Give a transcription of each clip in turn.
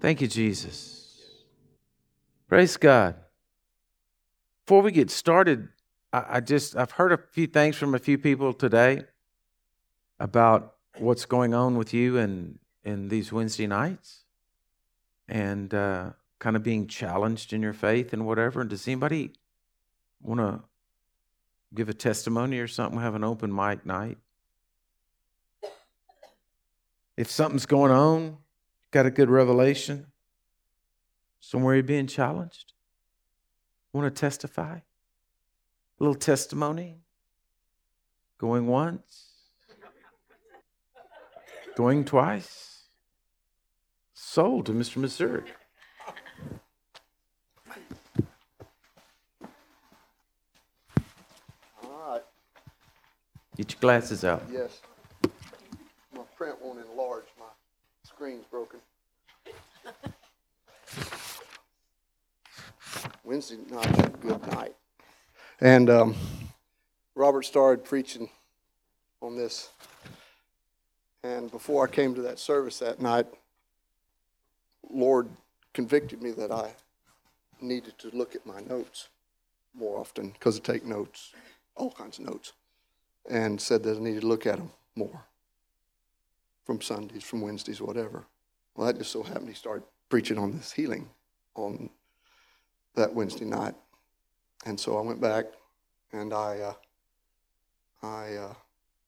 Thank you, Jesus. Praise God. Before we get started, I, I just I've heard a few things from a few people today about what's going on with you and in these Wednesday nights, and uh, kind of being challenged in your faith and whatever. And does anybody want to give a testimony or something? Have an open mic night. If something's going on, got a good revelation, somewhere you're being challenged, want to testify? A little testimony? Going once? Going twice? Sold to Mr. Missouri. All right, Get your glasses out. yes. My print won't enlarge, my screen's broken. Wednesday night's a good night. And um, Robert started preaching on this. And before I came to that service that night, Lord convicted me that I needed to look at my notes more often because I take notes, all kinds of notes and said that I needed to look at them more from Sundays, from Wednesdays, whatever. Well, that just so happened he started preaching on this healing on that Wednesday night, and so I went back and I uh, I uh,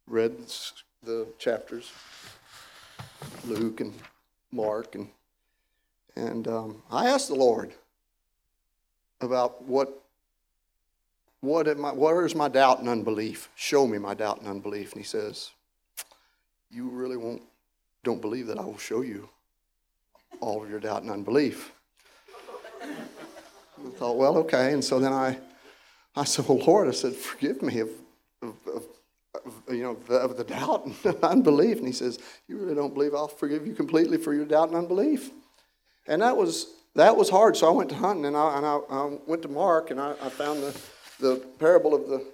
read the chapters, Luke and Mark, and and um, I asked the Lord about what what am I, my doubt and unbelief? Show me my doubt and unbelief. And he says, You really won't, don't believe that I will show you all of your doubt and unbelief. I thought, well, okay. And so then I, I said, Well, Lord, I said, forgive me of, of, of, you know, the, of the doubt and unbelief. And he says, You really don't believe I'll forgive you completely for your doubt and unbelief. And that was that was hard. So I went to hunting and I, and I, I went to Mark and I, I found the, the parable of the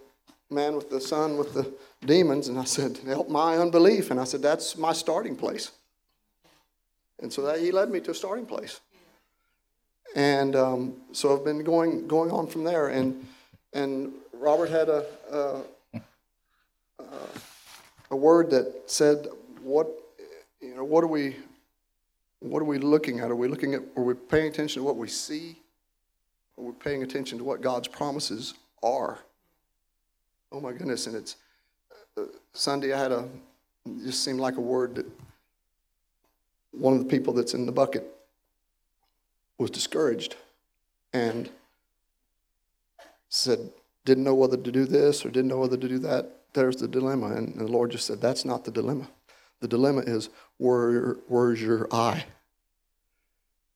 man with the son with the demons. And I said, Help my unbelief. And I said, That's my starting place. And so that he led me to a starting place. And um, so I've been going going on from there. And and Robert had a a, a word that said, "What you know? What are we what are we looking at? Are we looking at, are we paying attention to what we see? Are we paying attention to what God's promises are? Oh my goodness. And it's, uh, Sunday I had a, just seemed like a word that one of the people that's in the bucket was discouraged and said, didn't know whether to do this or didn't know whether to do that. There's the dilemma. And the Lord just said, that's not the dilemma. The dilemma is where, where's your eye?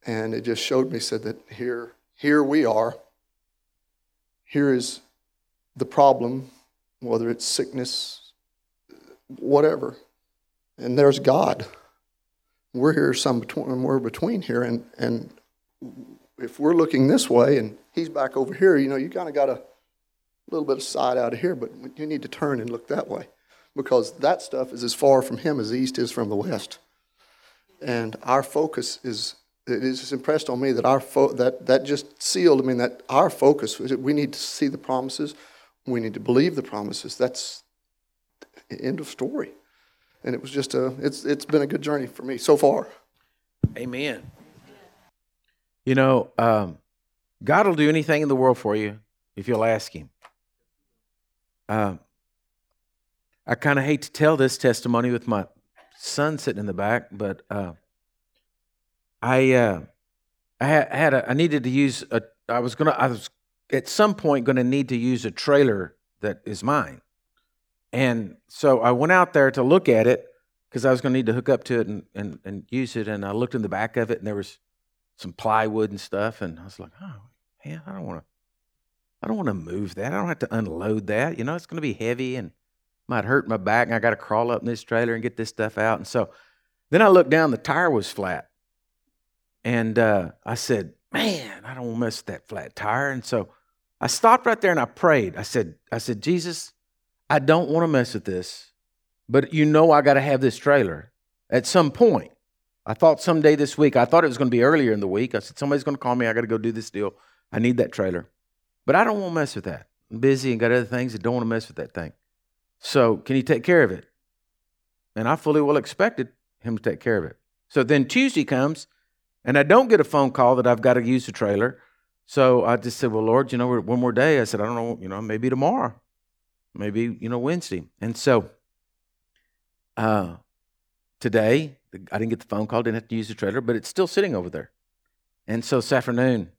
And it just showed me, said that here, here we are. Here is the problem, whether it's sickness, whatever. And there's God. We're here some between, we're between here, and, and if we're looking this way and he's back over here, you know, you kind of got a little bit of side out of here, but you need to turn and look that way because that stuff is as far from him as the east is from the west. And our focus is it is impressed on me that our fo- that that just sealed. I mean that our focus we need to see the promises, we need to believe the promises. That's the end of story. And it was just a it's it's been a good journey for me so far. Amen. You know, um, God will do anything in the world for you if you'll ask Him. Um, I kind of hate to tell this testimony with my son sitting in the back, but uh, I uh, I had, I a, I needed to use a I was gonna I was at some point going to need to use a trailer that is mine, and so I went out there to look at it because I was going to need to hook up to it and, and and use it, and I looked in the back of it, and there was some plywood and stuff, and I was like, oh man, I don't want to. I don't want to move that. I don't have to unload that. You know, it's going to be heavy and might hurt my back, and I got to crawl up in this trailer and get this stuff out. And so then I looked down, the tire was flat. And uh, I said, Man, I don't want to mess with that flat tire. And so I stopped right there and I prayed. I said, I said, Jesus, I don't want to mess with this, but you know I got to have this trailer at some point. I thought someday this week, I thought it was going to be earlier in the week. I said, somebody's going to call me. I got to go do this deal. I need that trailer. But I don't want to mess with that. I'm busy and got other things that don't want to mess with that thing. So can you take care of it? And I fully well expected him to take care of it. So then Tuesday comes, and I don't get a phone call that I've got to use the trailer. So I just said, Well, Lord, you know, one more day. I said, I don't know, you know, maybe tomorrow, maybe, you know, Wednesday. And so uh, today, I didn't get the phone call, didn't have to use the trailer, but it's still sitting over there. And so this afternoon,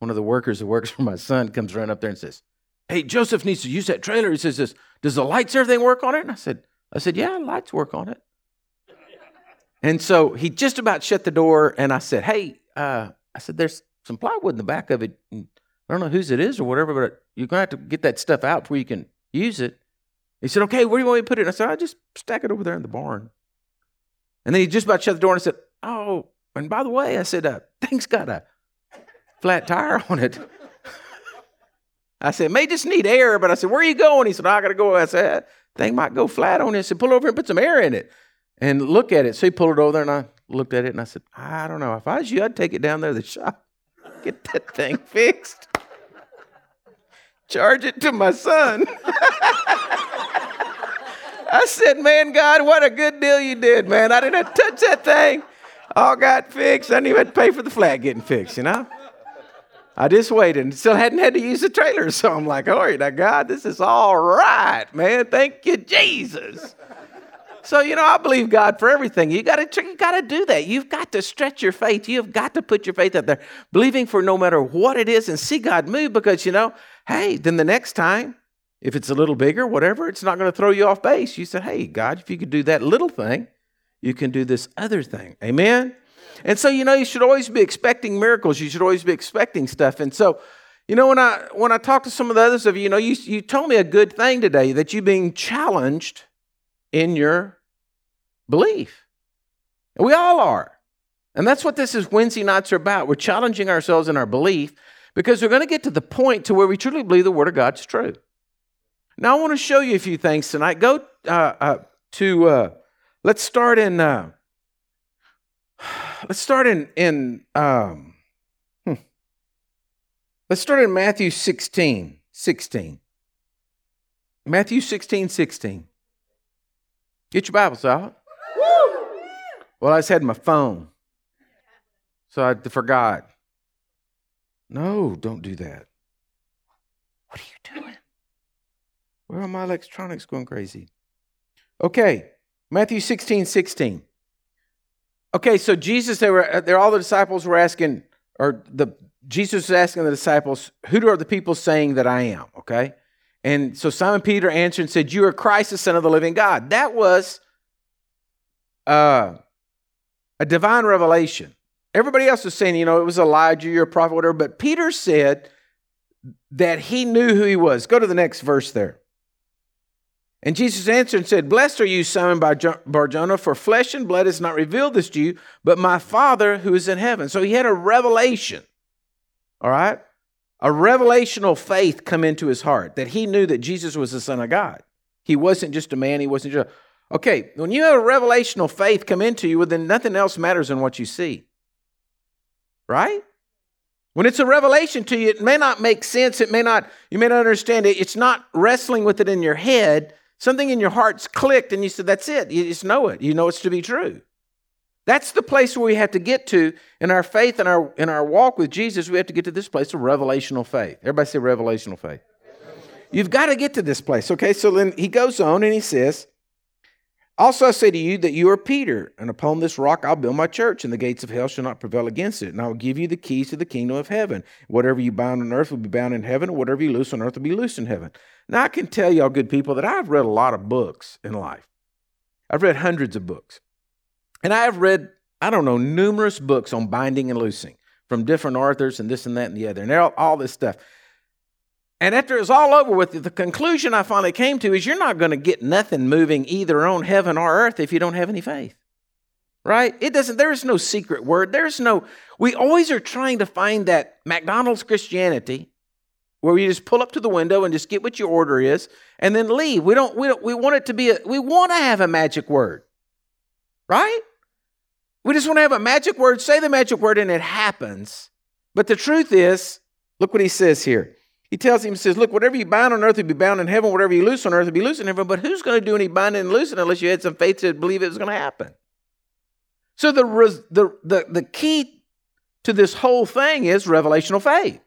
one of the workers that works for my son comes running up there and says, Hey, Joseph needs to use that trailer. He says, this, Does the lights, everything work on it? And I said, I said, Yeah, lights work on it. And so he just about shut the door, and I said, Hey, uh, I said, There's some plywood in the back of it. I don't know whose it is or whatever, but you're going to have to get that stuff out before you can use it. He said, Okay, where do you want me to put it? And I said, I just stack it over there in the barn. And then he just about shut the door and I said, Oh, and by the way, I said, uh, thing's got a flat tire on it. I said, may just need air, but I said, where are you going? He said, oh, I got to go. I said, thing might go flat on it. I said, pull over and put some air in it and look at it. So he pulled it over there and I looked at it and I said, I don't know. If I was you, I'd take it down there to the shop, get that thing fixed, charge it to my son. I said, man, God, what a good deal you did, man. I didn't have to touch that thing. All got fixed. I didn't even pay for the flat getting fixed, you know? I just waited and still hadn't had to use the trailer. So I'm like, all right, now, God, this is all right, man. Thank you, Jesus. So, you know, I believe God for everything. You gotta you gotta do that. You've got to stretch your faith. You've got to put your faith out there, believing for no matter what it is and see God move because you know, hey, then the next time, if it's a little bigger, whatever, it's not going to throw you off base. You said Hey, God, if you could do that little thing, you can do this other thing. Amen. And so, you know, you should always be expecting miracles. You should always be expecting stuff. And so, you know, when I when I talk to some of the others of you, you know, you, you told me a good thing today that you being challenged in your belief. We all are. And that's what this is Wednesday nights are about. We're challenging ourselves in our belief because we're going to get to the point to where we truly believe the Word of God's true. Now, I want to show you a few things tonight. Go uh, uh, to, uh, let's start in uh, let's start in in um, hmm. let's start in Matthew 16, 16. Matthew 16, 16. Get your Bibles out. Well, I just had my phone. So I forgot. No, don't do that. What are you doing? Where are my electronics going crazy? Okay, Matthew 16, 16. Okay, so Jesus, they were uh, there, all the disciples were asking, or the Jesus was asking the disciples, who are the people saying that I am? Okay. And so Simon Peter answered and said, You are Christ, the Son of the living God. That was uh, a divine revelation. Everybody else was saying, you know, it was Elijah, you're a prophet, whatever. But Peter said that he knew who he was. Go to the next verse there. And Jesus answered and said, Blessed are you, Simon Barjona, for flesh and blood has not revealed this to you, but my Father who is in heaven. So he had a revelation, all right? A revelational faith come into his heart that he knew that Jesus was the Son of God. He wasn't just a man, he wasn't just. Okay, when you have a revelational faith come into you, well, then nothing else matters than what you see. Right? When it's a revelation to you, it may not make sense. It may not, you may not understand it. It's not wrestling with it in your head Something in your heart's clicked and you said, That's it. You just know it. You know it's to be true. That's the place where we have to get to in our faith and our in our walk with Jesus. We have to get to this place of revelational faith. Everybody say revelational faith. You've got to get to this place. Okay, so then he goes on and he says, also, I say to you that you are Peter, and upon this rock I'll build my church, and the gates of hell shall not prevail against it. And I will give you the keys to the kingdom of heaven. Whatever you bind on earth will be bound in heaven, and whatever you loose on earth will be loosed in heaven. Now, I can tell y'all, good people, that I've read a lot of books in life. I've read hundreds of books. And I have read, I don't know, numerous books on binding and loosing from different authors and this and that and the other, and all, all this stuff. And after it's all over with, the conclusion I finally came to is you're not going to get nothing moving either on heaven or earth if you don't have any faith. Right? It doesn't, there is no secret word. There's no, we always are trying to find that McDonald's Christianity where you just pull up to the window and just get what your order is and then leave. We don't, we don't, we want it to be a, we want to have a magic word. Right? We just want to have a magic word, say the magic word, and it happens. But the truth is, look what he says here. He tells him, he says, Look, whatever you bind on earth will be bound in heaven, whatever you loose on earth will be loose in heaven. But who's going to do any binding and loosing unless you had some faith to believe it was going to happen? So the, the, the, the key to this whole thing is revelational faith,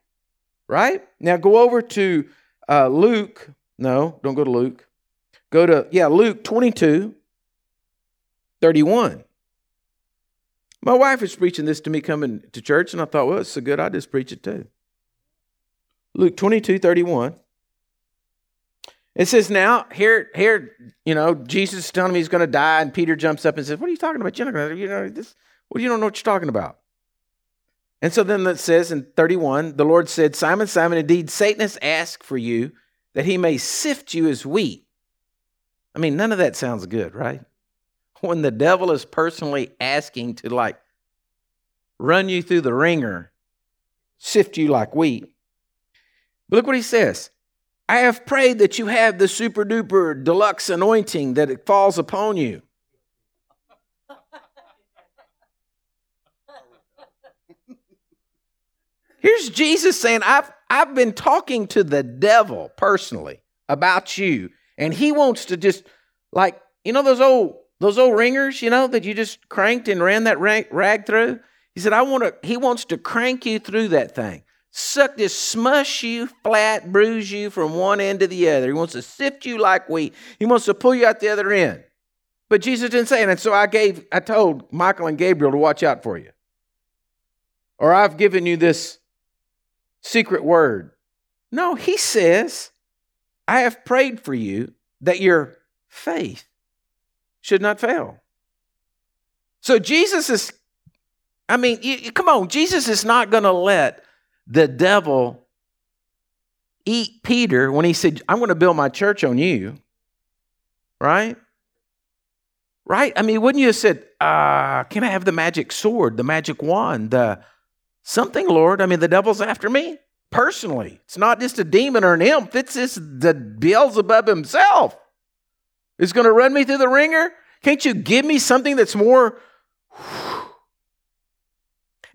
right? Now go over to uh, Luke. No, don't go to Luke. Go to, yeah, Luke 22, 31. My wife was preaching this to me coming to church, and I thought, well, it's so good, I just preach it too. Luke 22, 31. It says, now, here, here, you know, Jesus is telling me he's going to die, and Peter jumps up and says, What are you talking about? You're not gonna, you know, this, well, you don't know what you're talking about. And so then it says in 31, the Lord said, Simon, Simon, indeed, Satan has asked for you that he may sift you as wheat. I mean, none of that sounds good, right? When the devil is personally asking to like run you through the wringer, sift you like wheat. But look what he says. I have prayed that you have the super duper deluxe anointing that it falls upon you. Here's Jesus saying, I've, I've been talking to the devil personally about you, and he wants to just, like, you know, those old those old wringers, you know, that you just cranked and ran that rag, through. He said, I want to, he wants to crank you through that thing. Suck this, smush you flat, bruise you from one end to the other. He wants to sift you like wheat. He wants to pull you out the other end. But Jesus didn't say it. And so I gave, I told Michael and Gabriel to watch out for you. Or I've given you this secret word. No, he says, I have prayed for you that your faith should not fail. So Jesus is, I mean, you, come on, Jesus is not going to let the devil eat Peter when he said, I'm going to build my church on you. Right? Right? I mean, wouldn't you have said, uh, Can I have the magic sword, the magic wand, the something, Lord? I mean, the devil's after me personally. It's not just a demon or an imp, it's just the Beelzebub himself is going to run me through the wringer? Can't you give me something that's more?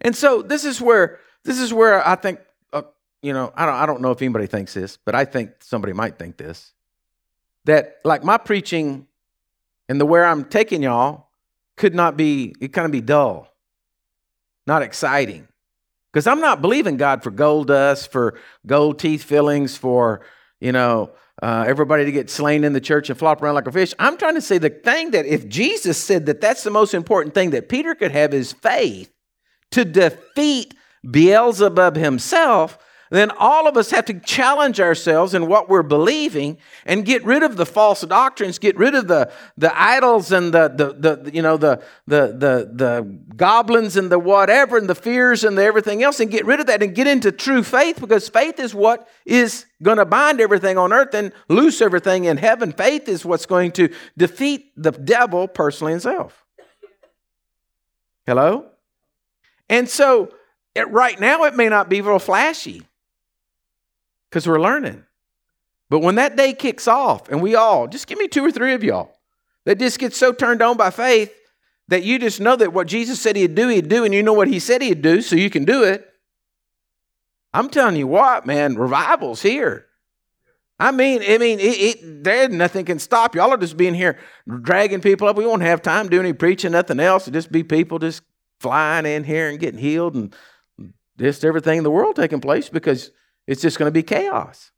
And so this is where this is where I think uh, you know I don't I don't know if anybody thinks this, but I think somebody might think this that like my preaching and the where I'm taking y'all could not be it kind of be dull, not exciting. Because I'm not believing God for gold dust, for gold teeth fillings, for, you know, uh, everybody to get slain in the church and flop around like a fish. I'm trying to say the thing that if Jesus said that that's the most important thing that Peter could have is faith to defeat Beelzebub himself, then all of us have to challenge ourselves in what we're believing and get rid of the false doctrines, get rid of the, the idols and the, the, the you know the, the the the goblins and the whatever and the fears and the everything else and get rid of that and get into true faith because faith is what is going to bind everything on earth and loose everything in heaven. Faith is what's going to defeat the devil personally himself. Hello? And so it, right now it may not be real flashy because we're learning. But when that day kicks off, and we all, just give me two or three of y'all that just get so turned on by faith that you just know that what Jesus said he'd do, he'd do, and you know what he said he'd do, so you can do it. I'm telling you what, man, revival's here. I mean, I mean, it, it, there nothing can stop y'all are just being here dragging people up. We won't have time to do any preaching, nothing else. It just be people just flying in here and getting healed and just everything in the world taking place because it's just going to be chaos.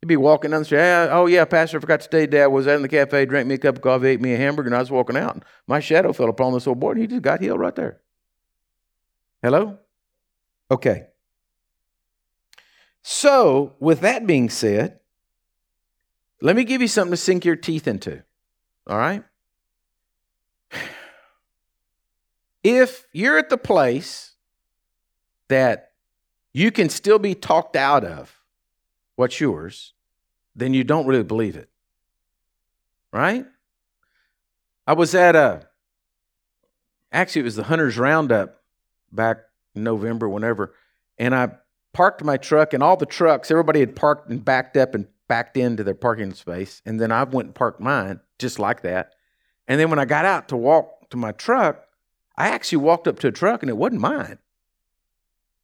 You'd be walking down the street. Oh, yeah, Pastor, I forgot to tell you, Dad was out in the cafe, drank me a cup of coffee, ate me a hamburger, and I was walking out. My shadow fell upon this old boy, and he just got healed right there. Hello? Okay. So, with that being said, let me give you something to sink your teeth into. All right? If you're at the place that you can still be talked out of what's yours, then you don't really believe it. Right? I was at a, actually, it was the Hunter's Roundup back in November, whenever, and I parked my truck, and all the trucks, everybody had parked and backed up and backed into their parking space. And then I went and parked mine just like that. And then when I got out to walk to my truck, I actually walked up to a truck and it wasn't mine.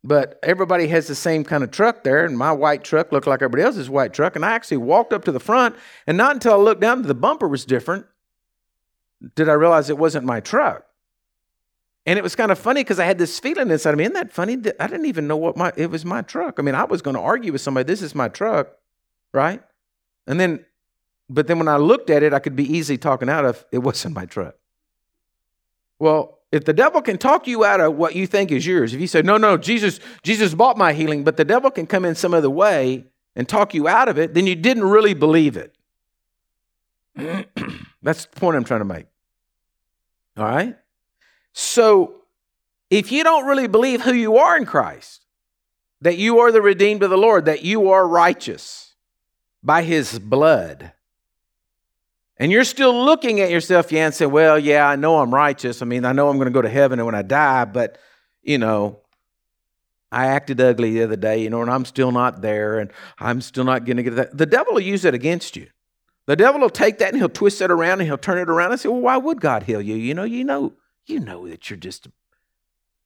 But everybody has the same kind of truck there, and my white truck looked like everybody else's white truck. And I actually walked up to the front, and not until I looked down, the bumper was different, did I realize it wasn't my truck. And it was kind of funny because I had this feeling inside of me. Isn't that funny? I didn't even know what my it was my truck. I mean, I was going to argue with somebody, this is my truck, right? And then, but then when I looked at it, I could be easily talking out of it wasn't my truck. Well, if the devil can talk you out of what you think is yours, if you say, no, no, Jesus, Jesus bought my healing, but the devil can come in some other way and talk you out of it, then you didn't really believe it. That's the point I'm trying to make. All right? So if you don't really believe who you are in Christ, that you are the redeemed of the Lord, that you are righteous by his blood, and you're still looking at yourself, yeah, and say, well, yeah, I know I'm righteous. I mean, I know I'm going to go to heaven when I die, but, you know, I acted ugly the other day, you know, and I'm still not there, and I'm still not going to get that. The devil will use it against you. The devil will take that and he'll twist it around and he'll turn it around and say, well, why would God heal you? You know, you know, you know that you're just,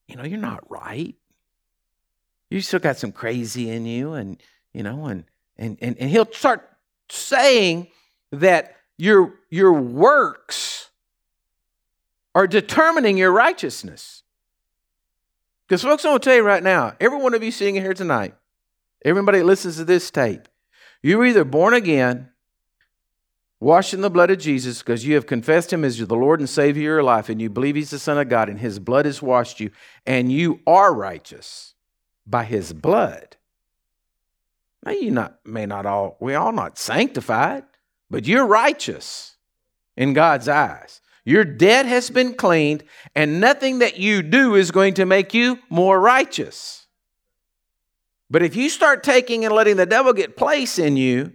you know, you're not right. You still got some crazy in you, and you know, and and and, and he'll start saying that your your works are determining your righteousness. Because folks, I'm gonna tell you right now, every one of you sitting here tonight, everybody that listens to this tape, you're either born again washed in the blood of Jesus because you have confessed him as the Lord and Savior of your life and you believe he's the Son of God and his blood has washed you and you are righteous by his blood. Now you not may not all we all not sanctified, but you're righteous in God's eyes. Your debt has been cleaned, and nothing that you do is going to make you more righteous. But if you start taking and letting the devil get place in you,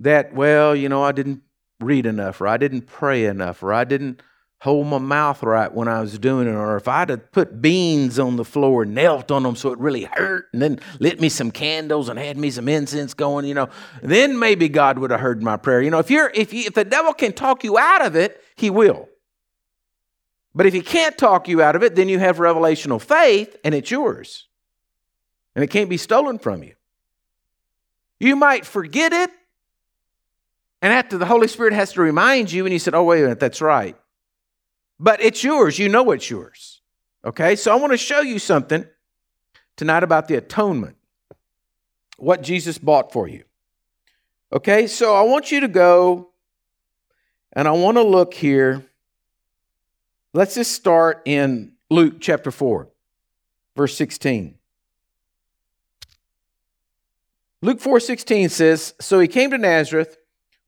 that, well, you know, I didn't read enough, or I didn't pray enough, or I didn't hold my mouth right when I was doing it, or if I'd have put beans on the floor, and knelt on them so it really hurt, and then lit me some candles and had me some incense going, you know, then maybe God would have heard my prayer. You know, if you're if you, if the devil can talk you out of it, he will. But if he can't talk you out of it, then you have revelational faith and it's yours. And it can't be stolen from you. You might forget it, and after the Holy Spirit has to remind you, and you said, Oh, wait a minute, that's right. But it's yours. You know it's yours. Okay? So I want to show you something tonight about the atonement, what Jesus bought for you. Okay? So I want you to go and I want to look here. Let's just start in Luke chapter 4, verse 16. Luke 4:16 says, "So he came to Nazareth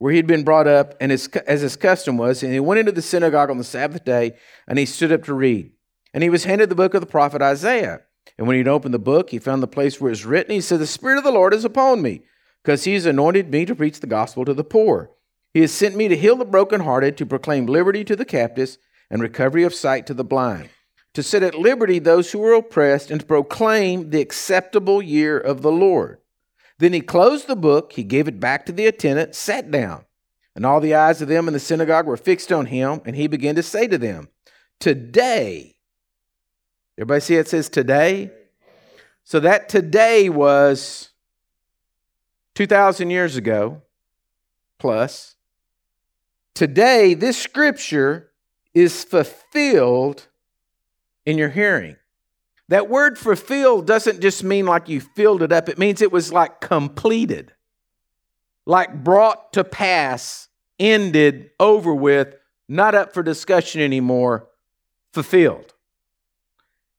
where he had been brought up, and his, as his custom was, and he went into the synagogue on the Sabbath day, and he stood up to read. And he was handed the book of the prophet Isaiah. And when he'd opened the book, he found the place where it was written. He said, The Spirit of the Lord is upon me, because he has anointed me to preach the gospel to the poor. He has sent me to heal the brokenhearted, to proclaim liberty to the captives, and recovery of sight to the blind, to set at liberty those who are oppressed, and to proclaim the acceptable year of the Lord. Then he closed the book, he gave it back to the attendant, sat down. And all the eyes of them in the synagogue were fixed on him, and he began to say to them, Today, everybody see it says today? So that today was 2,000 years ago plus. Today, this scripture is fulfilled in your hearing. That word fulfilled doesn't just mean like you filled it up, it means it was like completed, like brought to pass, ended, over with, not up for discussion anymore, fulfilled.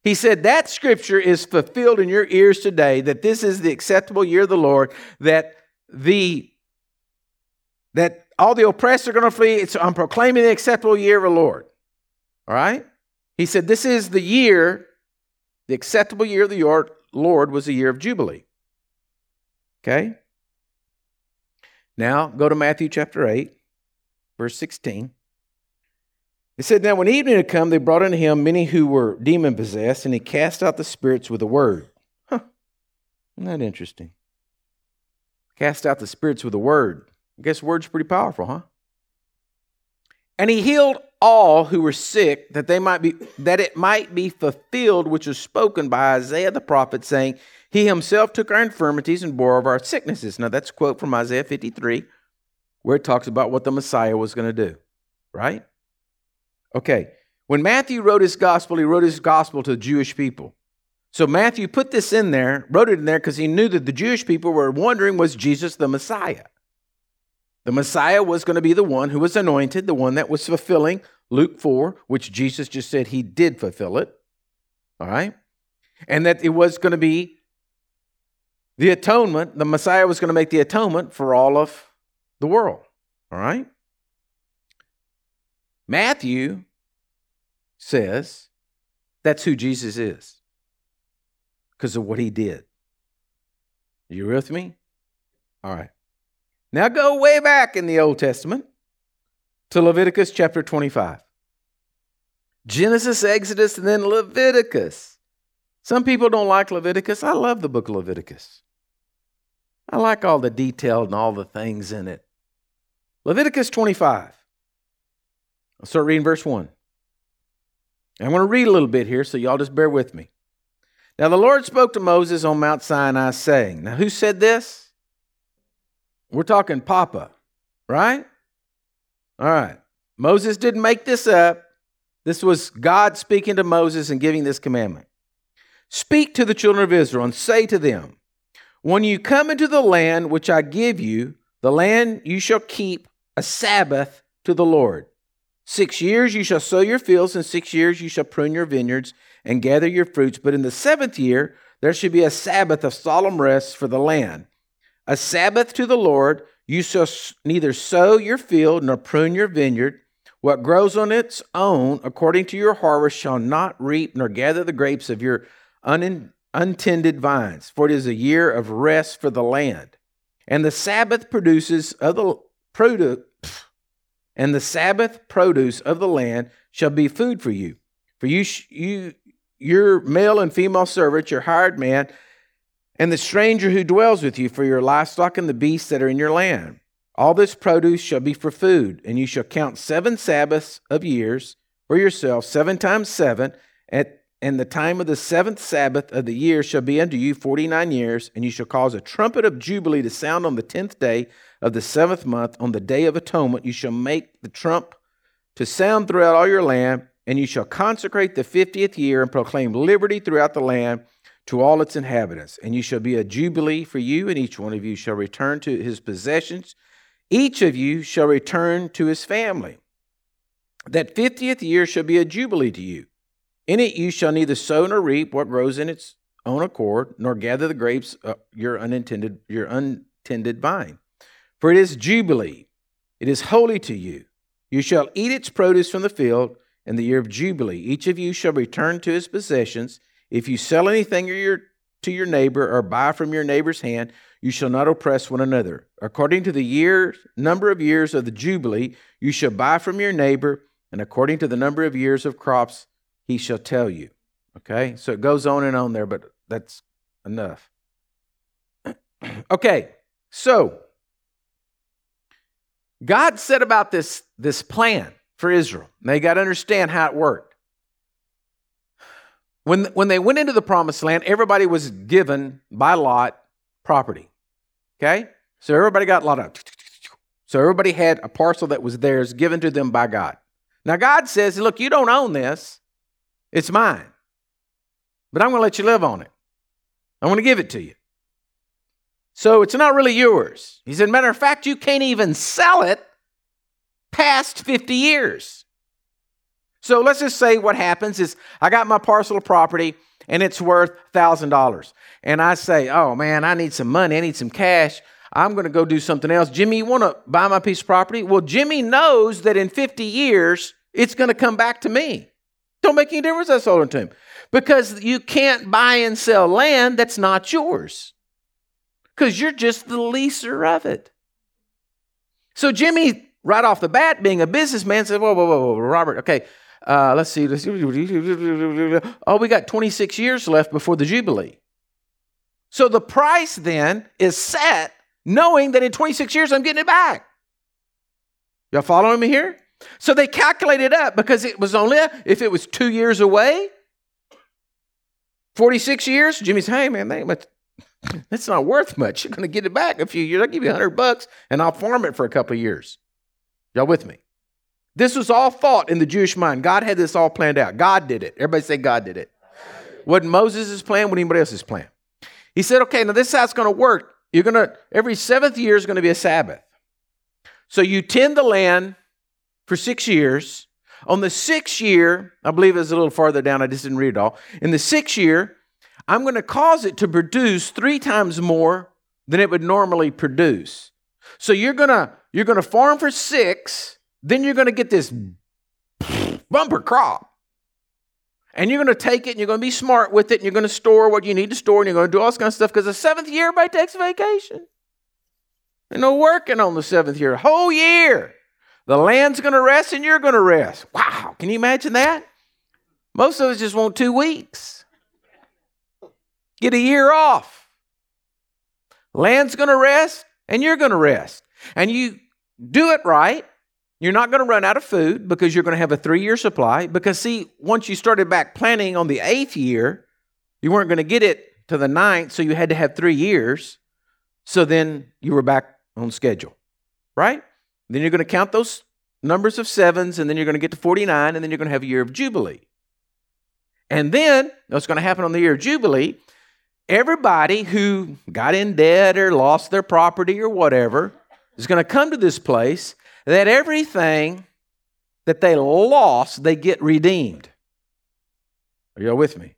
He said that scripture is fulfilled in your ears today, that this is the acceptable year of the Lord, that the that all the oppressed are going to flee. It's, I'm proclaiming the acceptable year of the Lord. All right? He said, This is the year the acceptable year of the Lord was the year of Jubilee. Okay? Now go to Matthew chapter 8, verse 16. It said, Now when evening had come, they brought unto him many who were demon possessed, and he cast out the spirits with a word. Huh. Isn't that interesting? Cast out the spirits with a word. I guess word's pretty powerful, huh? And he healed all who were sick, that they might be that it might be fulfilled which was spoken by Isaiah the prophet, saying, He himself took our infirmities and bore of our sicknesses. Now that's a quote from Isaiah 53, where it talks about what the Messiah was going to do. Right? Okay. When Matthew wrote his gospel, he wrote his gospel to the Jewish people. So Matthew put this in there, wrote it in there because he knew that the Jewish people were wondering was Jesus the Messiah? The Messiah was going to be the one who was anointed, the one that was fulfilling Luke 4, which Jesus just said he did fulfill it. All right? And that it was going to be the atonement, the Messiah was going to make the atonement for all of the world. All right? Matthew says that's who Jesus is because of what he did. You with me? All right. Now go way back in the Old Testament to Leviticus chapter 25. Genesis, Exodus, and then Leviticus. Some people don't like Leviticus. I love the book of Leviticus. I like all the detail and all the things in it. Leviticus 25. I'll start reading verse 1. I'm going to read a little bit here, so y'all just bear with me. Now the Lord spoke to Moses on Mount Sinai, saying, Now who said this? We're talking Papa, right? All right. Moses didn't make this up. This was God speaking to Moses and giving this commandment. Speak to the children of Israel and say to them, When you come into the land which I give you, the land you shall keep a Sabbath to the Lord. Six years you shall sow your fields, and six years you shall prune your vineyards and gather your fruits. But in the seventh year there should be a Sabbath of solemn rest for the land a Sabbath to the Lord. You shall neither sow your field nor prune your vineyard. What grows on its own, according to your harvest, shall not reap nor gather the grapes of your un- untended vines, for it is a year of rest for the land. And the Sabbath produces of the produce, and the Sabbath produce of the land shall be food for you. For you, you, your male and female servants, your hired man, and the stranger who dwells with you for your livestock and the beasts that are in your land. All this produce shall be for food, and you shall count seven Sabbaths of years for yourself, seven times seven, at and the time of the seventh Sabbath of the year shall be unto you forty nine years, and you shall cause a trumpet of jubilee to sound on the tenth day of the seventh month, on the day of atonement. You shall make the trump to sound throughout all your land, and you shall consecrate the fiftieth year and proclaim liberty throughout the land to all its inhabitants. And you shall be a jubilee for you, and each one of you shall return to his possessions. Each of you shall return to his family. That fiftieth year shall be a jubilee to you. In it you shall neither sow nor reap what grows in its own accord, nor gather the grapes of your unintended your untended vine. For it is jubilee; it is holy to you. You shall eat its produce from the field in the year of jubilee. Each of you shall return to his possessions. If you sell anything to your neighbor or buy from your neighbor's hand, you shall not oppress one another. According to the year, number of years of the Jubilee, you shall buy from your neighbor, and according to the number of years of crops, he shall tell you. Okay? So it goes on and on there, but that's enough. okay, so God said about this, this plan for Israel. They got to understand how it worked. When, when they went into the promised land, everybody was given by lot property. Okay? So everybody got a lot of. So everybody had a parcel that was theirs given to them by God. Now God says, look, you don't own this. It's mine. But I'm going to let you live on it. I'm going to give it to you. So it's not really yours. He said, matter of fact, you can't even sell it past 50 years. So let's just say what happens is I got my parcel of property and it's worth $1,000. And I say, oh man, I need some money, I need some cash. I'm going to go do something else. Jimmy, you want to buy my piece of property? Well, Jimmy knows that in 50 years, it's going to come back to me. Don't make any difference I sold it to him. Because you can't buy and sell land that's not yours. Because you're just the leaser of it. So Jimmy, right off the bat, being a businessman, said, whoa, whoa, whoa, whoa, Robert, okay, uh, let's see. Oh, we got 26 years left before the Jubilee. So the price then is set knowing that in 26 years I'm getting it back. Y'all following me here? So they calculated up because it was only, if it was two years away, 46 years, Jimmy said, hey man, that's not worth much. You're going to get it back in a few years. I'll give you 100 bucks and I'll farm it for a couple of years. Y'all with me? This was all thought in the Jewish mind. God had this all planned out. God did it. Everybody say God did it. Wasn't Moses' plan, what anybody else's plan. He said, okay, now this is how it's going to work. You're going to, every seventh year is going to be a Sabbath. So you tend the land for six years. On the sixth year, I believe it's a little farther down, I just didn't read it all. In the sixth year, I'm going to cause it to produce three times more than it would normally produce. So you're going to you're going to farm for 6, then you're going to get this bumper crop. And you're going to take it and you're going to be smart with it and you're going to store what you need to store and you're going to do all this kind of stuff because the seventh year, everybody takes vacation. There's no working on the seventh year, whole year. The land's going to rest and you're going to rest. Wow, can you imagine that? Most of us just want two weeks. Get a year off. Land's going to rest and you're going to rest. And you do it right. You're not going to run out of food because you're going to have a three year supply. Because, see, once you started back planting on the eighth year, you weren't going to get it to the ninth, so you had to have three years. So then you were back on schedule, right? Then you're going to count those numbers of sevens, and then you're going to get to 49, and then you're going to have a year of Jubilee. And then what's going to happen on the year of Jubilee? Everybody who got in debt or lost their property or whatever is going to come to this place that everything that they lost, they get redeemed. Are y'all with me?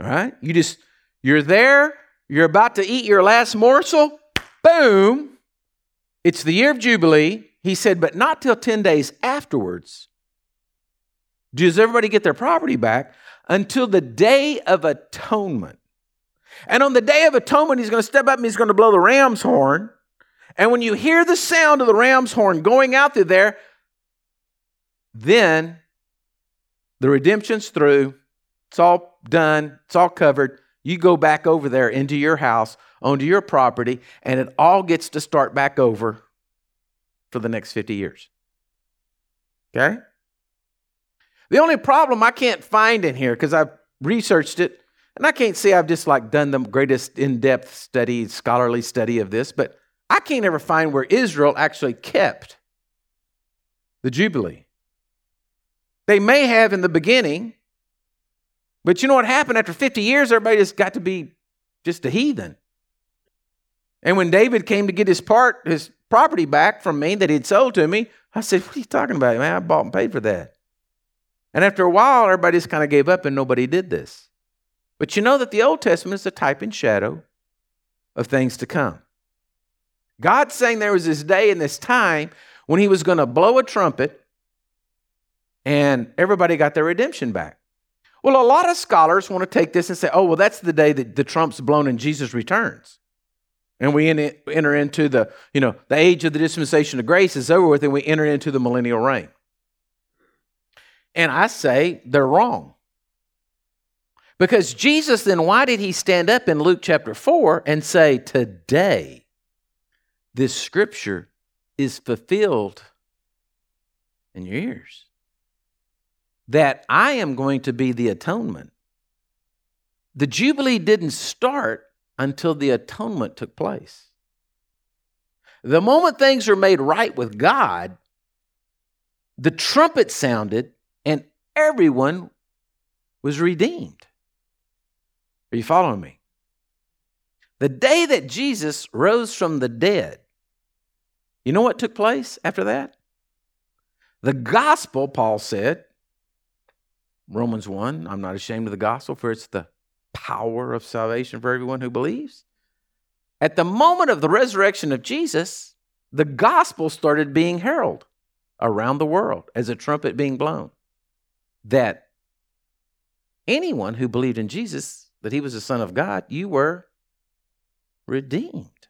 All right? You just, you're there, you're about to eat your last morsel, boom, it's the year of Jubilee. He said, but not till 10 days afterwards does everybody get their property back until the day of atonement. And on the day of atonement, he's going to step up and he's going to blow the ram's horn. And when you hear the sound of the ram's horn going out through there, then the redemption's through. It's all done. It's all covered. You go back over there into your house, onto your property, and it all gets to start back over for the next 50 years. Okay? The only problem I can't find in here, because I've researched it, and I can't say I've just like done the greatest in-depth study, scholarly study of this, but I can't ever find where Israel actually kept the Jubilee. They may have in the beginning, but you know what happened after 50 years? Everybody just got to be just a heathen. And when David came to get his part, his property back from me that he'd sold to me, I said, What are you talking about, man? I bought and paid for that. And after a while, everybody just kind of gave up and nobody did this. But you know that the Old Testament is a type and shadow of things to come. God's saying there was this day and this time when he was going to blow a trumpet and everybody got their redemption back. Well, a lot of scholars want to take this and say, oh, well, that's the day that the trump's blown and Jesus returns. And we enter into the, you know, the age of the dispensation of grace is over with and we enter into the millennial reign. And I say they're wrong. Because Jesus, then, why did he stand up in Luke chapter 4 and say, Today this scripture is fulfilled in your ears. That I am going to be the atonement. The Jubilee didn't start until the atonement took place. The moment things are made right with God, the trumpet sounded and everyone was redeemed. Are you following me? The day that Jesus rose from the dead, you know what took place after that? The gospel, Paul said, Romans 1, I'm not ashamed of the gospel, for it's the power of salvation for everyone who believes. At the moment of the resurrection of Jesus, the gospel started being heralded around the world as a trumpet being blown. That anyone who believed in Jesus, that he was the Son of God, you were redeemed.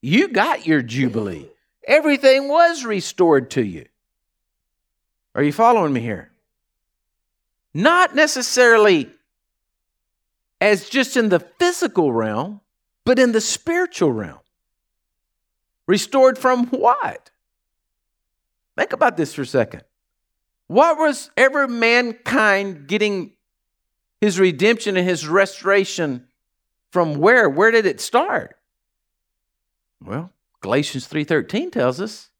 You got your Jubilee. Everything was restored to you. Are you following me here? Not necessarily as just in the physical realm, but in the spiritual realm. Restored from what? Think about this for a second. What was ever mankind getting his redemption and his restoration from where? Where did it start? Well, Galatians 3:13 tells us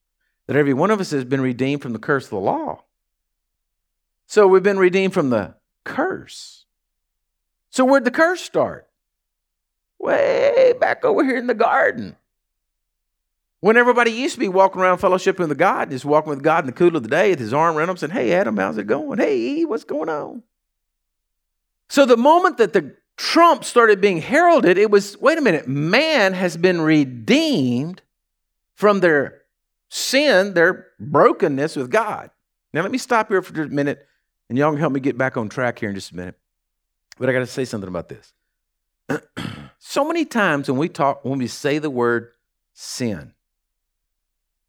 that every one of us has been redeemed from the curse of the law. So we've been redeemed from the curse. So where'd the curse start? Way back over here in the garden. When everybody used to be walking around fellowshipping with God, just walking with God in the cool of the day with his arm around him, saying, Hey, Adam, how's it going? Hey, what's going on? So the moment that the trump started being heralded, it was wait a minute, man has been redeemed from their sin, their brokenness with God. Now, let me stop here for just a minute, and y'all can help me get back on track here in just a minute. But I got to say something about this. so many times when we talk, when we say the word sin,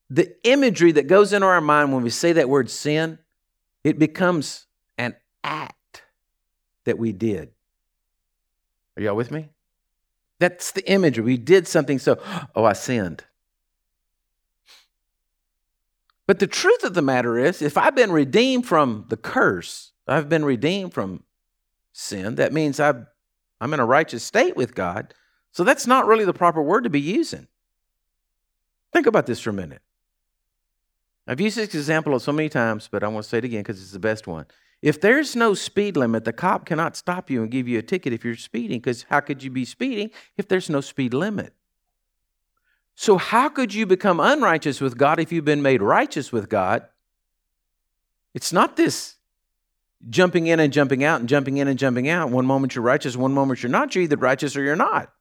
the imagery that goes into our mind when we say that word sin, it becomes an act that we did. Are y'all with me? That's the imagery. We did something so, oh, I sinned. But the truth of the matter is, if I've been redeemed from the curse, I've been redeemed from sin, that means I've, I'm in a righteous state with God. So that's not really the proper word to be using. Think about this for a minute. I've used this example so many times, but I want to say it again because it's the best one. If there's no speed limit, the cop cannot stop you and give you a ticket if you're speeding because how could you be speeding if there's no speed limit? So, how could you become unrighteous with God if you've been made righteous with God? It's not this jumping in and jumping out and jumping in and jumping out. One moment you're righteous, one moment you're not. You're either righteous or you're not.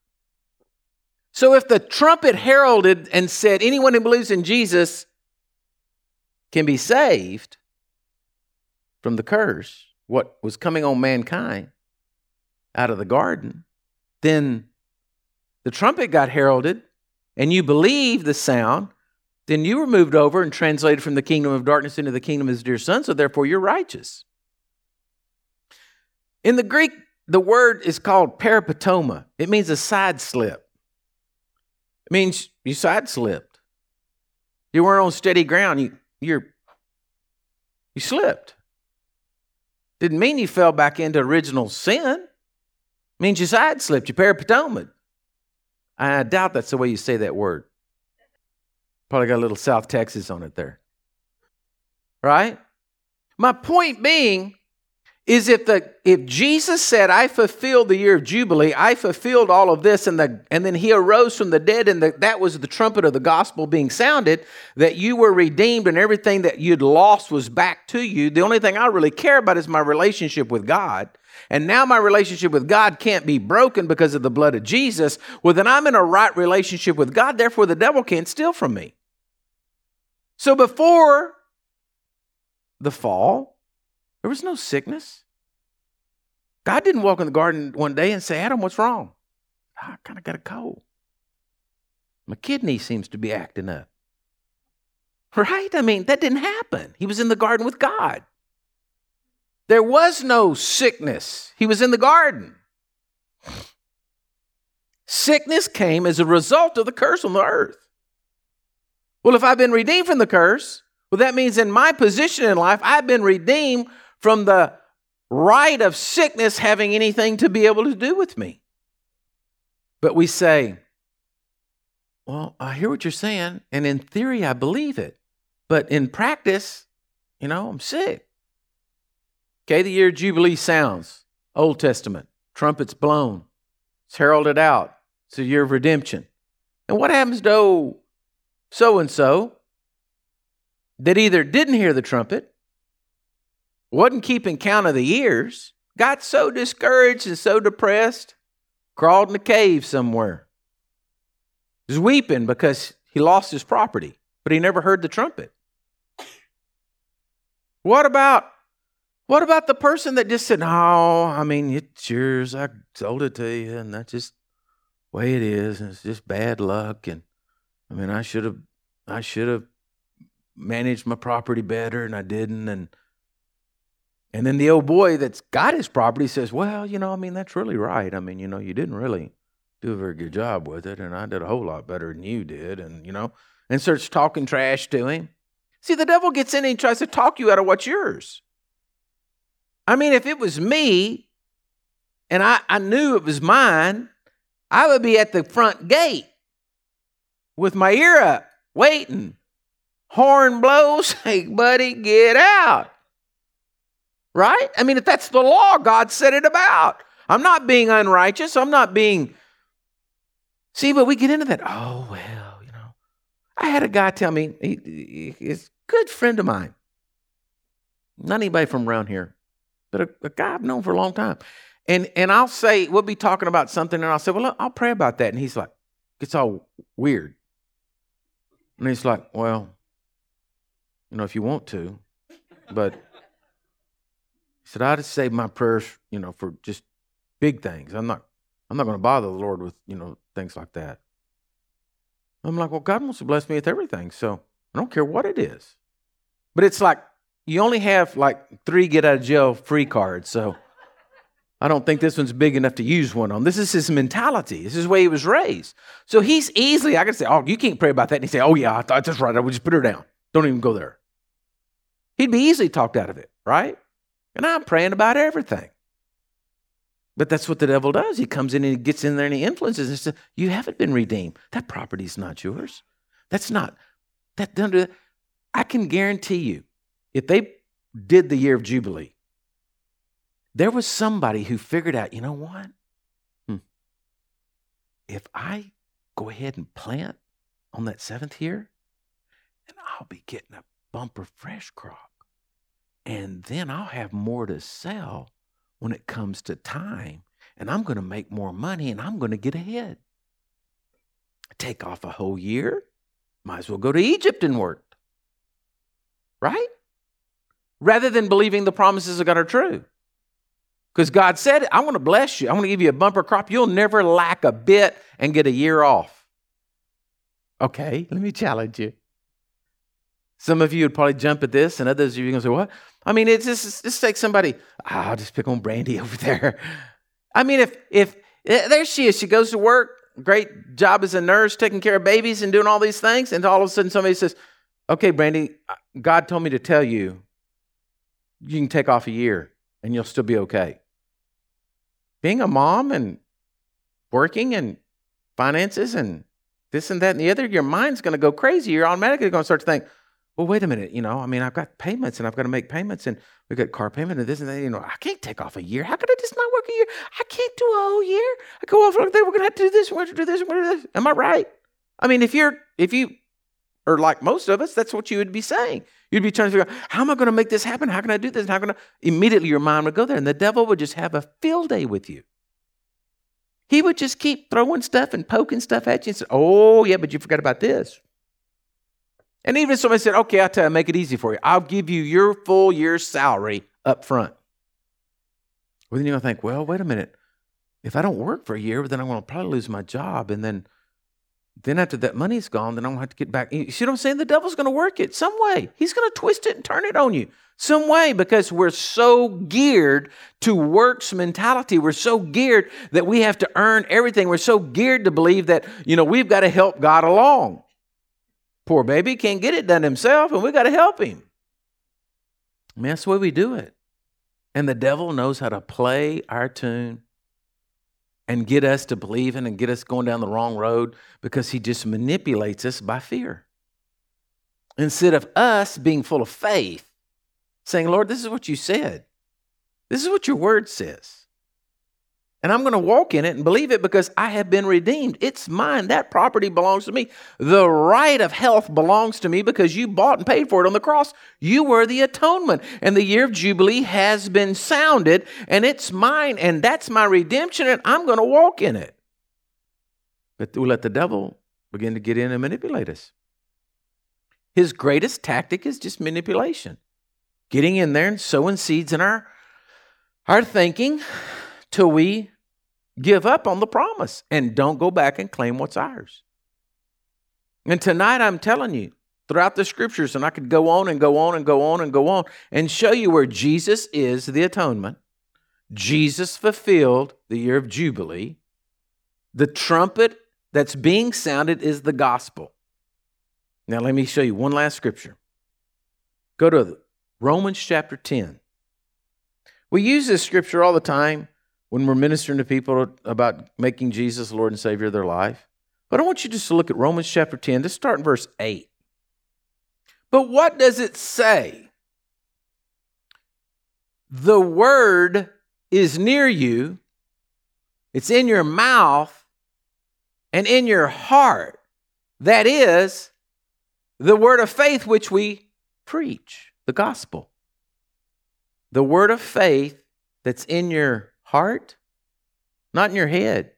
So, if the trumpet heralded and said, anyone who believes in Jesus can be saved from the curse, what was coming on mankind out of the garden, then the trumpet got heralded and you believed the sound, then you were moved over and translated from the kingdom of darkness into the kingdom of his dear son, so therefore you're righteous. In the Greek, the word is called peripatoma. It means a side slip. It means you side slipped. You weren't on steady ground. You, you're you slipped. Didn't mean you fell back into original sin. It means you side slipped, you peripatomed. I doubt that's the way you say that word. Probably got a little South Texas on it there. Right? My point being, is if the if Jesus said, I fulfilled the year of Jubilee, I fulfilled all of this, and the and then he arose from the dead, and the, that was the trumpet of the gospel being sounded, that you were redeemed and everything that you'd lost was back to you. The only thing I really care about is my relationship with God. And now my relationship with God can't be broken because of the blood of Jesus. Well, then I'm in a right relationship with God, therefore the devil can't steal from me. So before the fall, there was no sickness. God didn't walk in the garden one day and say, Adam, what's wrong? I kind of got a cold. My kidney seems to be acting up. Right? I mean, that didn't happen. He was in the garden with God. There was no sickness. He was in the garden. Sickness came as a result of the curse on the earth. Well, if I've been redeemed from the curse, well, that means in my position in life, I've been redeemed from the right of sickness having anything to be able to do with me. But we say, well, I hear what you're saying, and in theory, I believe it. But in practice, you know, I'm sick. Okay, the year Jubilee sounds, Old Testament, trumpets blown, it's heralded out, it's a year of redemption. And what happens to so and so that either didn't hear the trumpet wasn't keeping count of the years, got so discouraged and so depressed, crawled in a cave somewhere. Was weeping because he lost his property, but he never heard the trumpet. What about what about the person that just said, "No, I mean it's yours. I sold it to you, and that's just the way it is, and it's just bad luck." And I mean, I should have, I should have managed my property better, and I didn't. And and then the old boy that's got his property says, Well, you know, I mean, that's really right. I mean, you know, you didn't really do a very good job with it, and I did a whole lot better than you did, and, you know, and starts talking trash to him. See, the devil gets in and tries to talk you out of what's yours. I mean, if it was me and I, I knew it was mine, I would be at the front gate with my ear up, waiting. Horn blows, hey, buddy, get out. Right? I mean, if that's the law, God said it about. I'm not being unrighteous. I'm not being. See, but we get into that. Oh, well, you know. I had a guy tell me, he, he's a good friend of mine. Not anybody from around here, but a, a guy I've known for a long time. And and I'll say, we'll be talking about something, and I'll say, Well, look, I'll pray about that. And he's like, it's all weird. And he's like, Well, you know, if you want to, but he said, I just say my prayers, you know, for just big things. I'm not I'm not going to bother the Lord with, you know, things like that. I'm like, well, God wants to bless me with everything, so I don't care what it is. But it's like you only have like three get out of jail free cards, so I don't think this one's big enough to use one on. This is his mentality. This is the way he was raised. So he's easily, I can say, oh, you can't pray about that. And he say, oh, yeah, that's right. I would just put her down. Don't even go there. He'd be easily talked out of it, right? And I'm praying about everything. But that's what the devil does. He comes in and he gets in there and he influences and says, You haven't been redeemed. That property's not yours. That's not, that, I can guarantee you, if they did the year of Jubilee, there was somebody who figured out, you know what? Hmm. If I go ahead and plant on that seventh year, then I'll be getting a bumper fresh crop. And then I'll have more to sell when it comes to time. And I'm going to make more money and I'm going to get ahead. Take off a whole year, might as well go to Egypt and work. Right? Rather than believing the promises of God are true. Because God said, I want to bless you. I want to give you a bumper crop. You'll never lack a bit and get a year off. Okay, let me challenge you. Some of you would probably jump at this, and others of you are going to say, What? I mean, it's just, just take somebody, oh, I'll just pick on Brandy over there. I mean, if, if, eh, there she is, she goes to work, great job as a nurse, taking care of babies and doing all these things, and all of a sudden somebody says, Okay, Brandy, uh, God told me to tell you, you can take off a year and you'll still be okay. Being a mom and working and finances and this and that and the other, your mind's going to go crazy. You're automatically going to start to think, well, wait a minute, you know, I mean, I've got payments and I've got to make payments and we got car payment and this and that. You know, I can't take off a year. How could I just not work a year? I can't do a whole year. I go off like that. We're going to have to do this. We're going to do this. We're going to do this. Am I right? I mean, if you're, if you or like most of us, that's what you would be saying. You'd be trying to figure out, how am I going to make this happen? How can I do this? how can I? Immediately your mind would go there, and the devil would just have a field day with you. He would just keep throwing stuff and poking stuff at you and say, Oh, yeah, but you forgot about this. And even if somebody said, Okay, I'll tell you, make it easy for you. I'll give you your full year's salary up front. Well, then you're going to think, Well, wait a minute. If I don't work for a year, then I'm going to probably lose my job. And then then after that money's gone, then I'm gonna have to get back. You see what I'm saying? The devil's gonna work it some way. He's gonna twist it and turn it on you some way because we're so geared to works mentality. We're so geared that we have to earn everything. We're so geared to believe that, you know, we've got to help God along. Poor baby can't get it done himself, and we got to help him. I mean, that's the way we do it. And the devil knows how to play our tune and get us to believe in and get us going down the wrong road because he just manipulates us by fear. Instead of us being full of faith, saying, Lord, this is what you said. This is what your word says. And I'm going to walk in it and believe it because I have been redeemed. It's mine. That property belongs to me. The right of health belongs to me because you bought and paid for it on the cross. You were the atonement. And the year of Jubilee has been sounded and it's mine. And that's my redemption. And I'm going to walk in it. But we let the devil begin to get in and manipulate us. His greatest tactic is just manipulation. Getting in there and sowing seeds in our, our thinking till we give up on the promise and don't go back and claim what's ours. And tonight, I'm telling you, throughout the scriptures, and I could go on and go on and go on and go on and show you where Jesus is the atonement. Jesus fulfilled the year of Jubilee. The trumpet that's being sounded is the gospel. Now, let me show you one last scripture. Go to Romans chapter 10. We use this scripture all the time when we're ministering to people about making Jesus Lord and Savior of their life. But I want you just to look at Romans chapter 10. Let's start in verse 8. But what does it say? The word is near you, it's in your mouth and in your heart. That is the word of faith which we preach, the gospel. The word of faith that's in your heart, not in your head.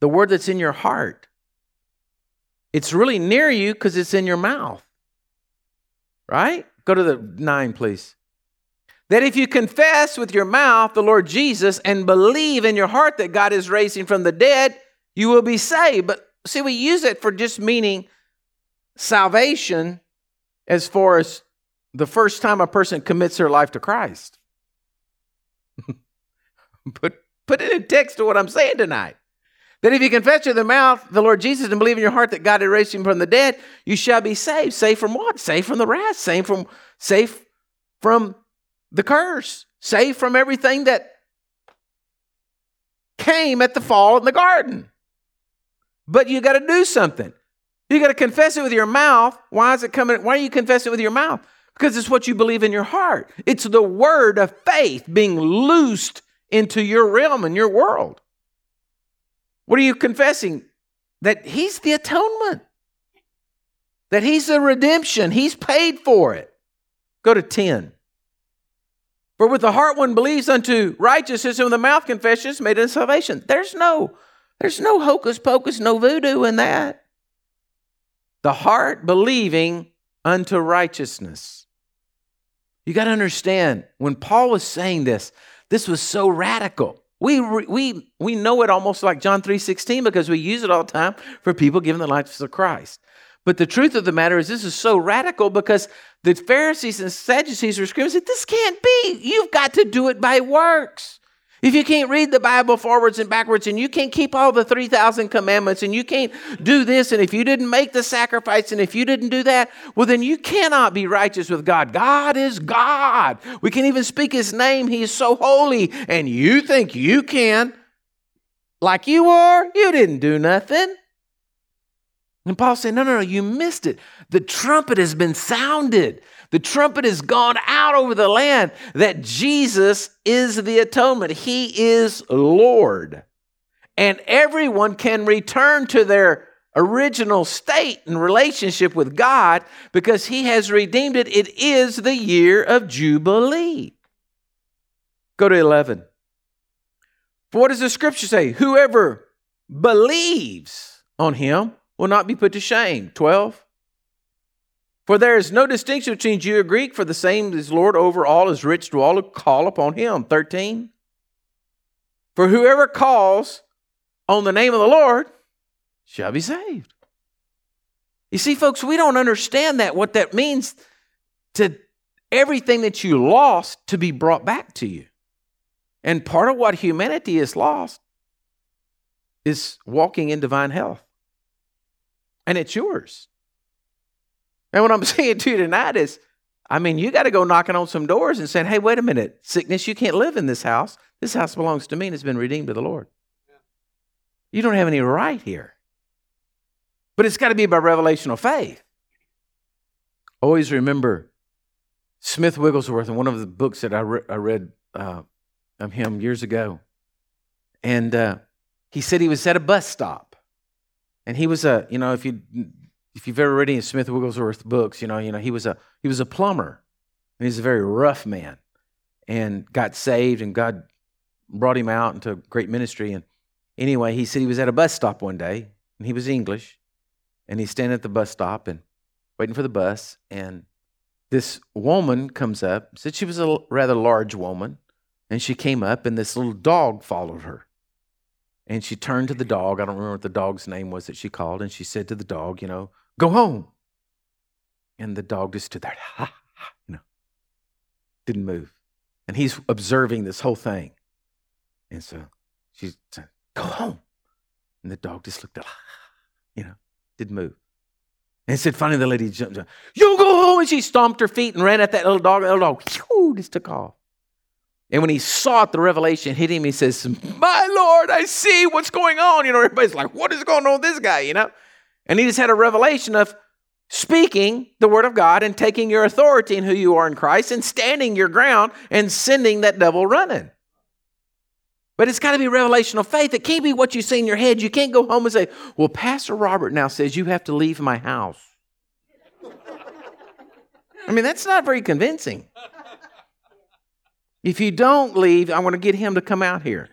The word that's in your heart. It's really near you because it's in your mouth. Right? Go to the nine, please. That if you confess with your mouth the Lord Jesus and believe in your heart that God is raising from the dead, you will be saved. But see, we use it for just meaning salvation as far as the first time a person commits their life to Christ. put, put it in text to what I'm saying tonight. That if you confess with your mouth the Lord Jesus and believe in your heart that God had raised him from the dead, you shall be saved. Saved from what? Saved from the wrath. Saved from safe from the curse. Saved from everything that came at the fall in the garden. But you got to do something. You got to confess it with your mouth. Why is it coming? Why are you confessing it with your mouth? Because it's what you believe in your heart. It's the word of faith being loosed into your realm and your world. What are you confessing? That He's the atonement, that He's the redemption, He's paid for it. Go to 10. For with the heart one believes unto righteousness, and with the mouth confession is made unto salvation. There's no, there's no hocus pocus, no voodoo in that. The heart believing unto righteousness. You got to understand, when Paul was saying this, this was so radical. We, we, we know it almost like John 3.16 because we use it all the time for people giving their lives to Christ. But the truth of the matter is this is so radical because the Pharisees and Sadducees were screaming, this can't be. You've got to do it by works. If you can't read the Bible forwards and backwards, and you can't keep all the 3,000 commandments, and you can't do this, and if you didn't make the sacrifice, and if you didn't do that, well, then you cannot be righteous with God. God is God. We can even speak His name. He is so holy, and you think you can. Like you are, you didn't do nothing. And Paul said, No, no, no, you missed it. The trumpet has been sounded. The trumpet has gone out over the land that Jesus is the atonement. He is Lord. And everyone can return to their original state and relationship with God because He has redeemed it. It is the year of Jubilee. Go to 11. For what does the scripture say? Whoever believes on Him will not be put to shame. 12. For there is no distinction between Jew or Greek, for the same is Lord over all, is rich to all who call upon him. 13. For whoever calls on the name of the Lord shall be saved. You see, folks, we don't understand that, what that means to everything that you lost to be brought back to you. And part of what humanity has lost is walking in divine health. And it's yours. And what I'm saying to you tonight is, I mean, you got to go knocking on some doors and saying, hey, wait a minute, sickness, you can't live in this house. This house belongs to me and has been redeemed to the Lord. You don't have any right here. But it's got to be by revelation of faith. Always remember Smith Wigglesworth in one of the books that I, re- I read uh, of him years ago. And uh, he said he was at a bus stop. And he was a, you know, if you if you've ever read any of Smith Wigglesworth books, you know, you know, he was a he was a plumber. And he's a very rough man and got saved and God brought him out into great ministry. And anyway, he said he was at a bus stop one day and he was English and he's standing at the bus stop and waiting for the bus. And this woman comes up, said she was a rather large woman, and she came up and this little dog followed her. And she turned to the dog. I don't remember what the dog's name was that she called. And she said to the dog, you know, go home. And the dog just stood there, ha, ha, you know, didn't move. And he's observing this whole thing. And so she said, go home. And the dog just looked up, you know, didn't move. And said, finally, the lady jumped up. You go home. And she stomped her feet and ran at that little dog. The little dog whew, just took off. And when he saw it, the revelation hit him. He says, My Lord, I see what's going on. You know, everybody's like, What is going on with this guy? You know? And he just had a revelation of speaking the word of God and taking your authority in who you are in Christ and standing your ground and sending that devil running. But it's got to be revelation of faith. It can't be what you see in your head. You can't go home and say, Well, Pastor Robert now says you have to leave my house. I mean, that's not very convincing. If you don't leave, I want to get him to come out here.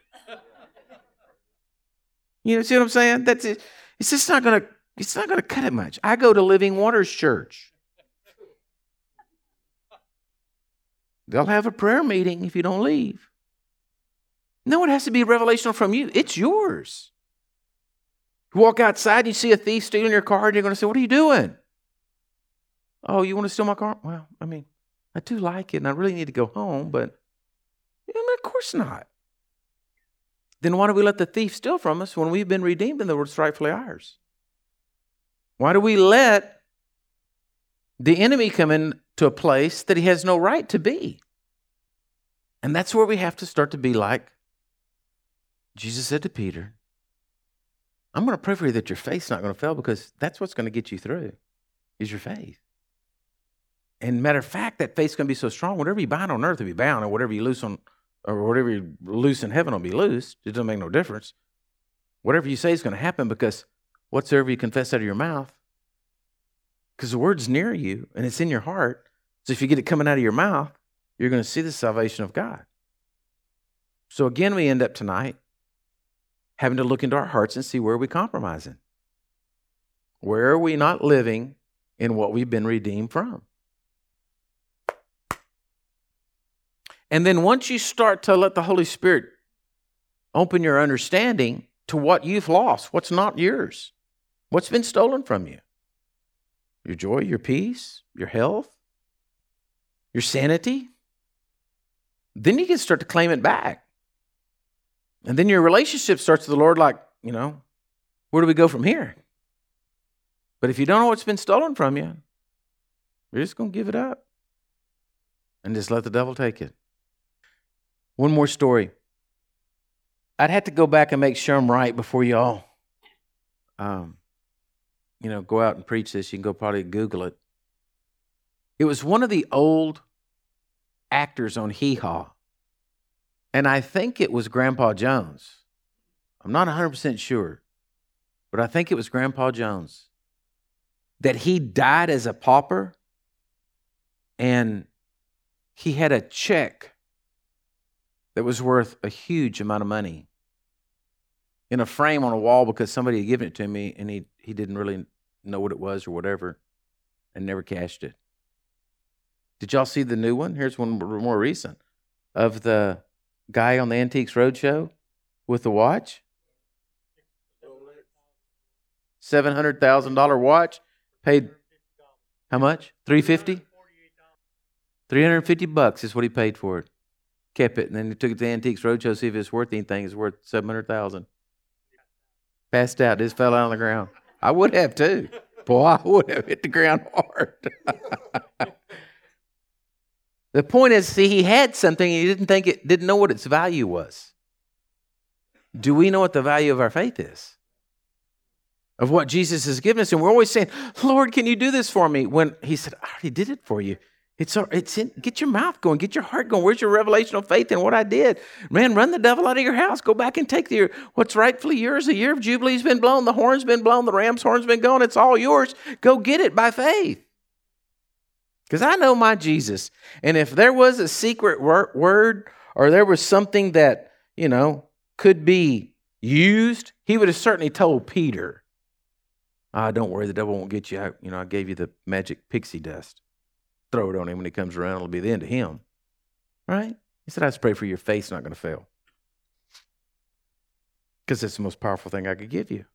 You know, see what I'm saying? That's it. It's just not going to. It's not going to cut it much. I go to Living Waters Church. They'll have a prayer meeting if you don't leave. No, it has to be revelational from you. It's yours. You walk outside and you see a thief stealing your car, and you're going to say, What are you doing? Oh, you want to steal my car? Well, I mean, I do like it, and I really need to go home, but Of course not. Then why do we let the thief steal from us when we've been redeemed and it's rightfully ours? Why do we let the enemy come into a place that he has no right to be? And that's where we have to start to be like Jesus said to Peter, I'm going to pray for you that your faith's not going to fail because that's what's going to get you through, is your faith. And matter of fact, that faith's going to be so strong, whatever you bind on earth will be bound, and whatever you loose on, or whatever you loose in heaven will be loose. It doesn't make no difference. Whatever you say is going to happen because whatsoever you confess out of your mouth, because the word's near you and it's in your heart. So if you get it coming out of your mouth, you're going to see the salvation of God. So again, we end up tonight having to look into our hearts and see where are we compromising? Where are we not living in what we've been redeemed from? And then once you start to let the Holy Spirit open your understanding to what you've lost, what's not yours, what's been stolen from you your joy, your peace, your health, your sanity then you can start to claim it back. And then your relationship starts with the Lord like, you know, where do we go from here? But if you don't know what's been stolen from you, you're just going to give it up and just let the devil take it. One more story. I'd have to go back and make sure I'm right before y'all, um, you know, go out and preach this. You can go probably Google it. It was one of the old actors on Hee Haw, and I think it was Grandpa Jones. I'm not 100% sure, but I think it was Grandpa Jones. That he died as a pauper and he had a check that was worth a huge amount of money in a frame on a wall because somebody had given it to me and he, he didn't really know what it was or whatever and never cashed it. Did y'all see the new one? Here's one more recent of the guy on the Antiques Roadshow with the watch. $700,000 watch paid how much? 350 350 bucks is what he paid for it kept it, and then he took it to Antiques Roadshow to see if it's worth anything. It's worth seven hundred thousand. Passed out, just fell out on the ground. I would have too. Boy, I would have hit the ground hard. the point is, see, he had something he didn't think it didn't know what its value was. Do we know what the value of our faith is? Of what Jesus has given us. And we're always saying, Lord, can you do this for me? When he said, I already did it for you. It's, it's in, get your mouth going, get your heart going. Where's your revelation of faith in what I did? Man, run the devil out of your house. Go back and take the, what's rightfully yours. The year of Jubilee's been blown, the horn's been blown, the ram's horn's been gone. It's all yours. Go get it by faith. Because I know my Jesus. And if there was a secret word or there was something that, you know, could be used, he would have certainly told Peter, ah, don't worry, the devil won't get you. I, you know, I gave you the magic pixie dust throw it on him when he comes around. It'll be the end of him. Right? He said, I just pray for your faith's not going to fail. Because it's the most powerful thing I could give you.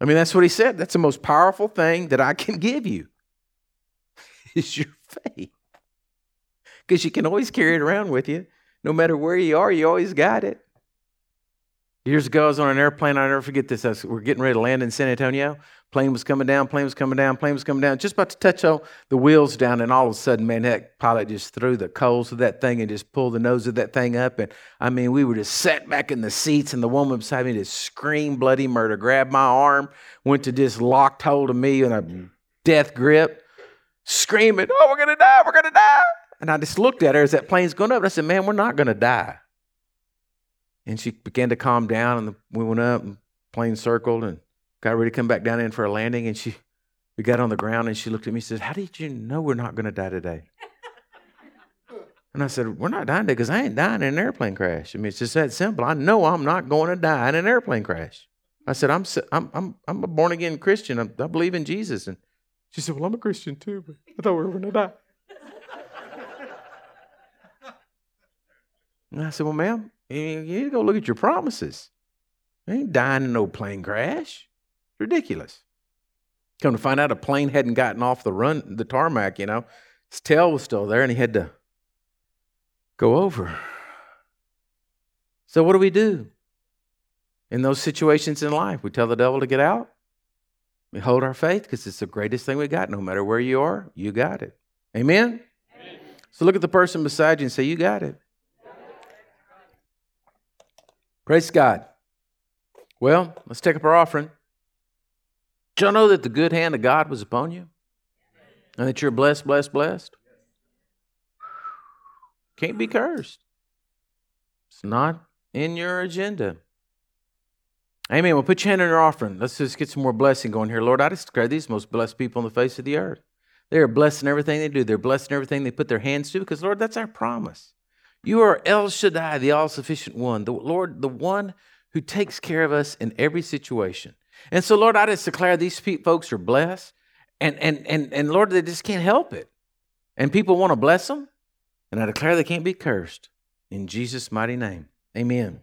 I mean, that's what he said. That's the most powerful thing that I can give you is your faith. Because you can always carry it around with you. No matter where you are, you always got it. Years ago, I was on an airplane. I'll never forget this. Was, we're getting ready to land in San Antonio. Plane was coming down, plane was coming down, plane was coming down, just about to touch all the wheels down, and all of a sudden, man, that pilot just threw the coals of that thing and just pulled the nose of that thing up. And I mean, we were just sat back in the seats, and the woman beside me just screamed bloody murder, grabbed my arm, went to just locked hold of me in a death grip, screaming, Oh, we're gonna die, we're gonna die. And I just looked at her as that plane's going up, and I said, Man, we're not gonna die. And she began to calm down, and we went up, and plane circled, and got ready to come back down in for a landing. And she, we got on the ground, and she looked at me and said, How did you know we're not going to die today? And I said, We're not dying today because I ain't dying in an airplane crash. I mean, it's just that simple. I know I'm not going to die in an airplane crash. I said, I'm, I'm, I'm, I'm a born again Christian. I, I believe in Jesus. And she said, Well, I'm a Christian too, but I thought we were going to die. and I said, Well, ma'am, you need to go look at your promises. Ain't dying in no plane crash. Ridiculous. Come to find out, a plane hadn't gotten off the run, the tarmac. You know, his tail was still there, and he had to go over. So, what do we do in those situations in life? We tell the devil to get out. We hold our faith because it's the greatest thing we got. No matter where you are, you got it. Amen? Amen? So, look at the person beside you and say, You got it. Praise God. Well, let's take up our offering. Do you know that the good hand of God was upon you? And that you're blessed, blessed, blessed? Can't be cursed. It's not in your agenda. Amen. Well, put your hand on your offering. Let's just get some more blessing going here. Lord, I just declare these most blessed people on the face of the earth. They are blessed in everything they do. They're blessed in everything they put their hands to because, Lord, that's our promise. You are El Shaddai, the all sufficient one, the Lord, the one who takes care of us in every situation. And so, Lord, I just declare these folks are blessed. And, and, and, and Lord, they just can't help it. And people want to bless them. And I declare they can't be cursed. In Jesus' mighty name, amen.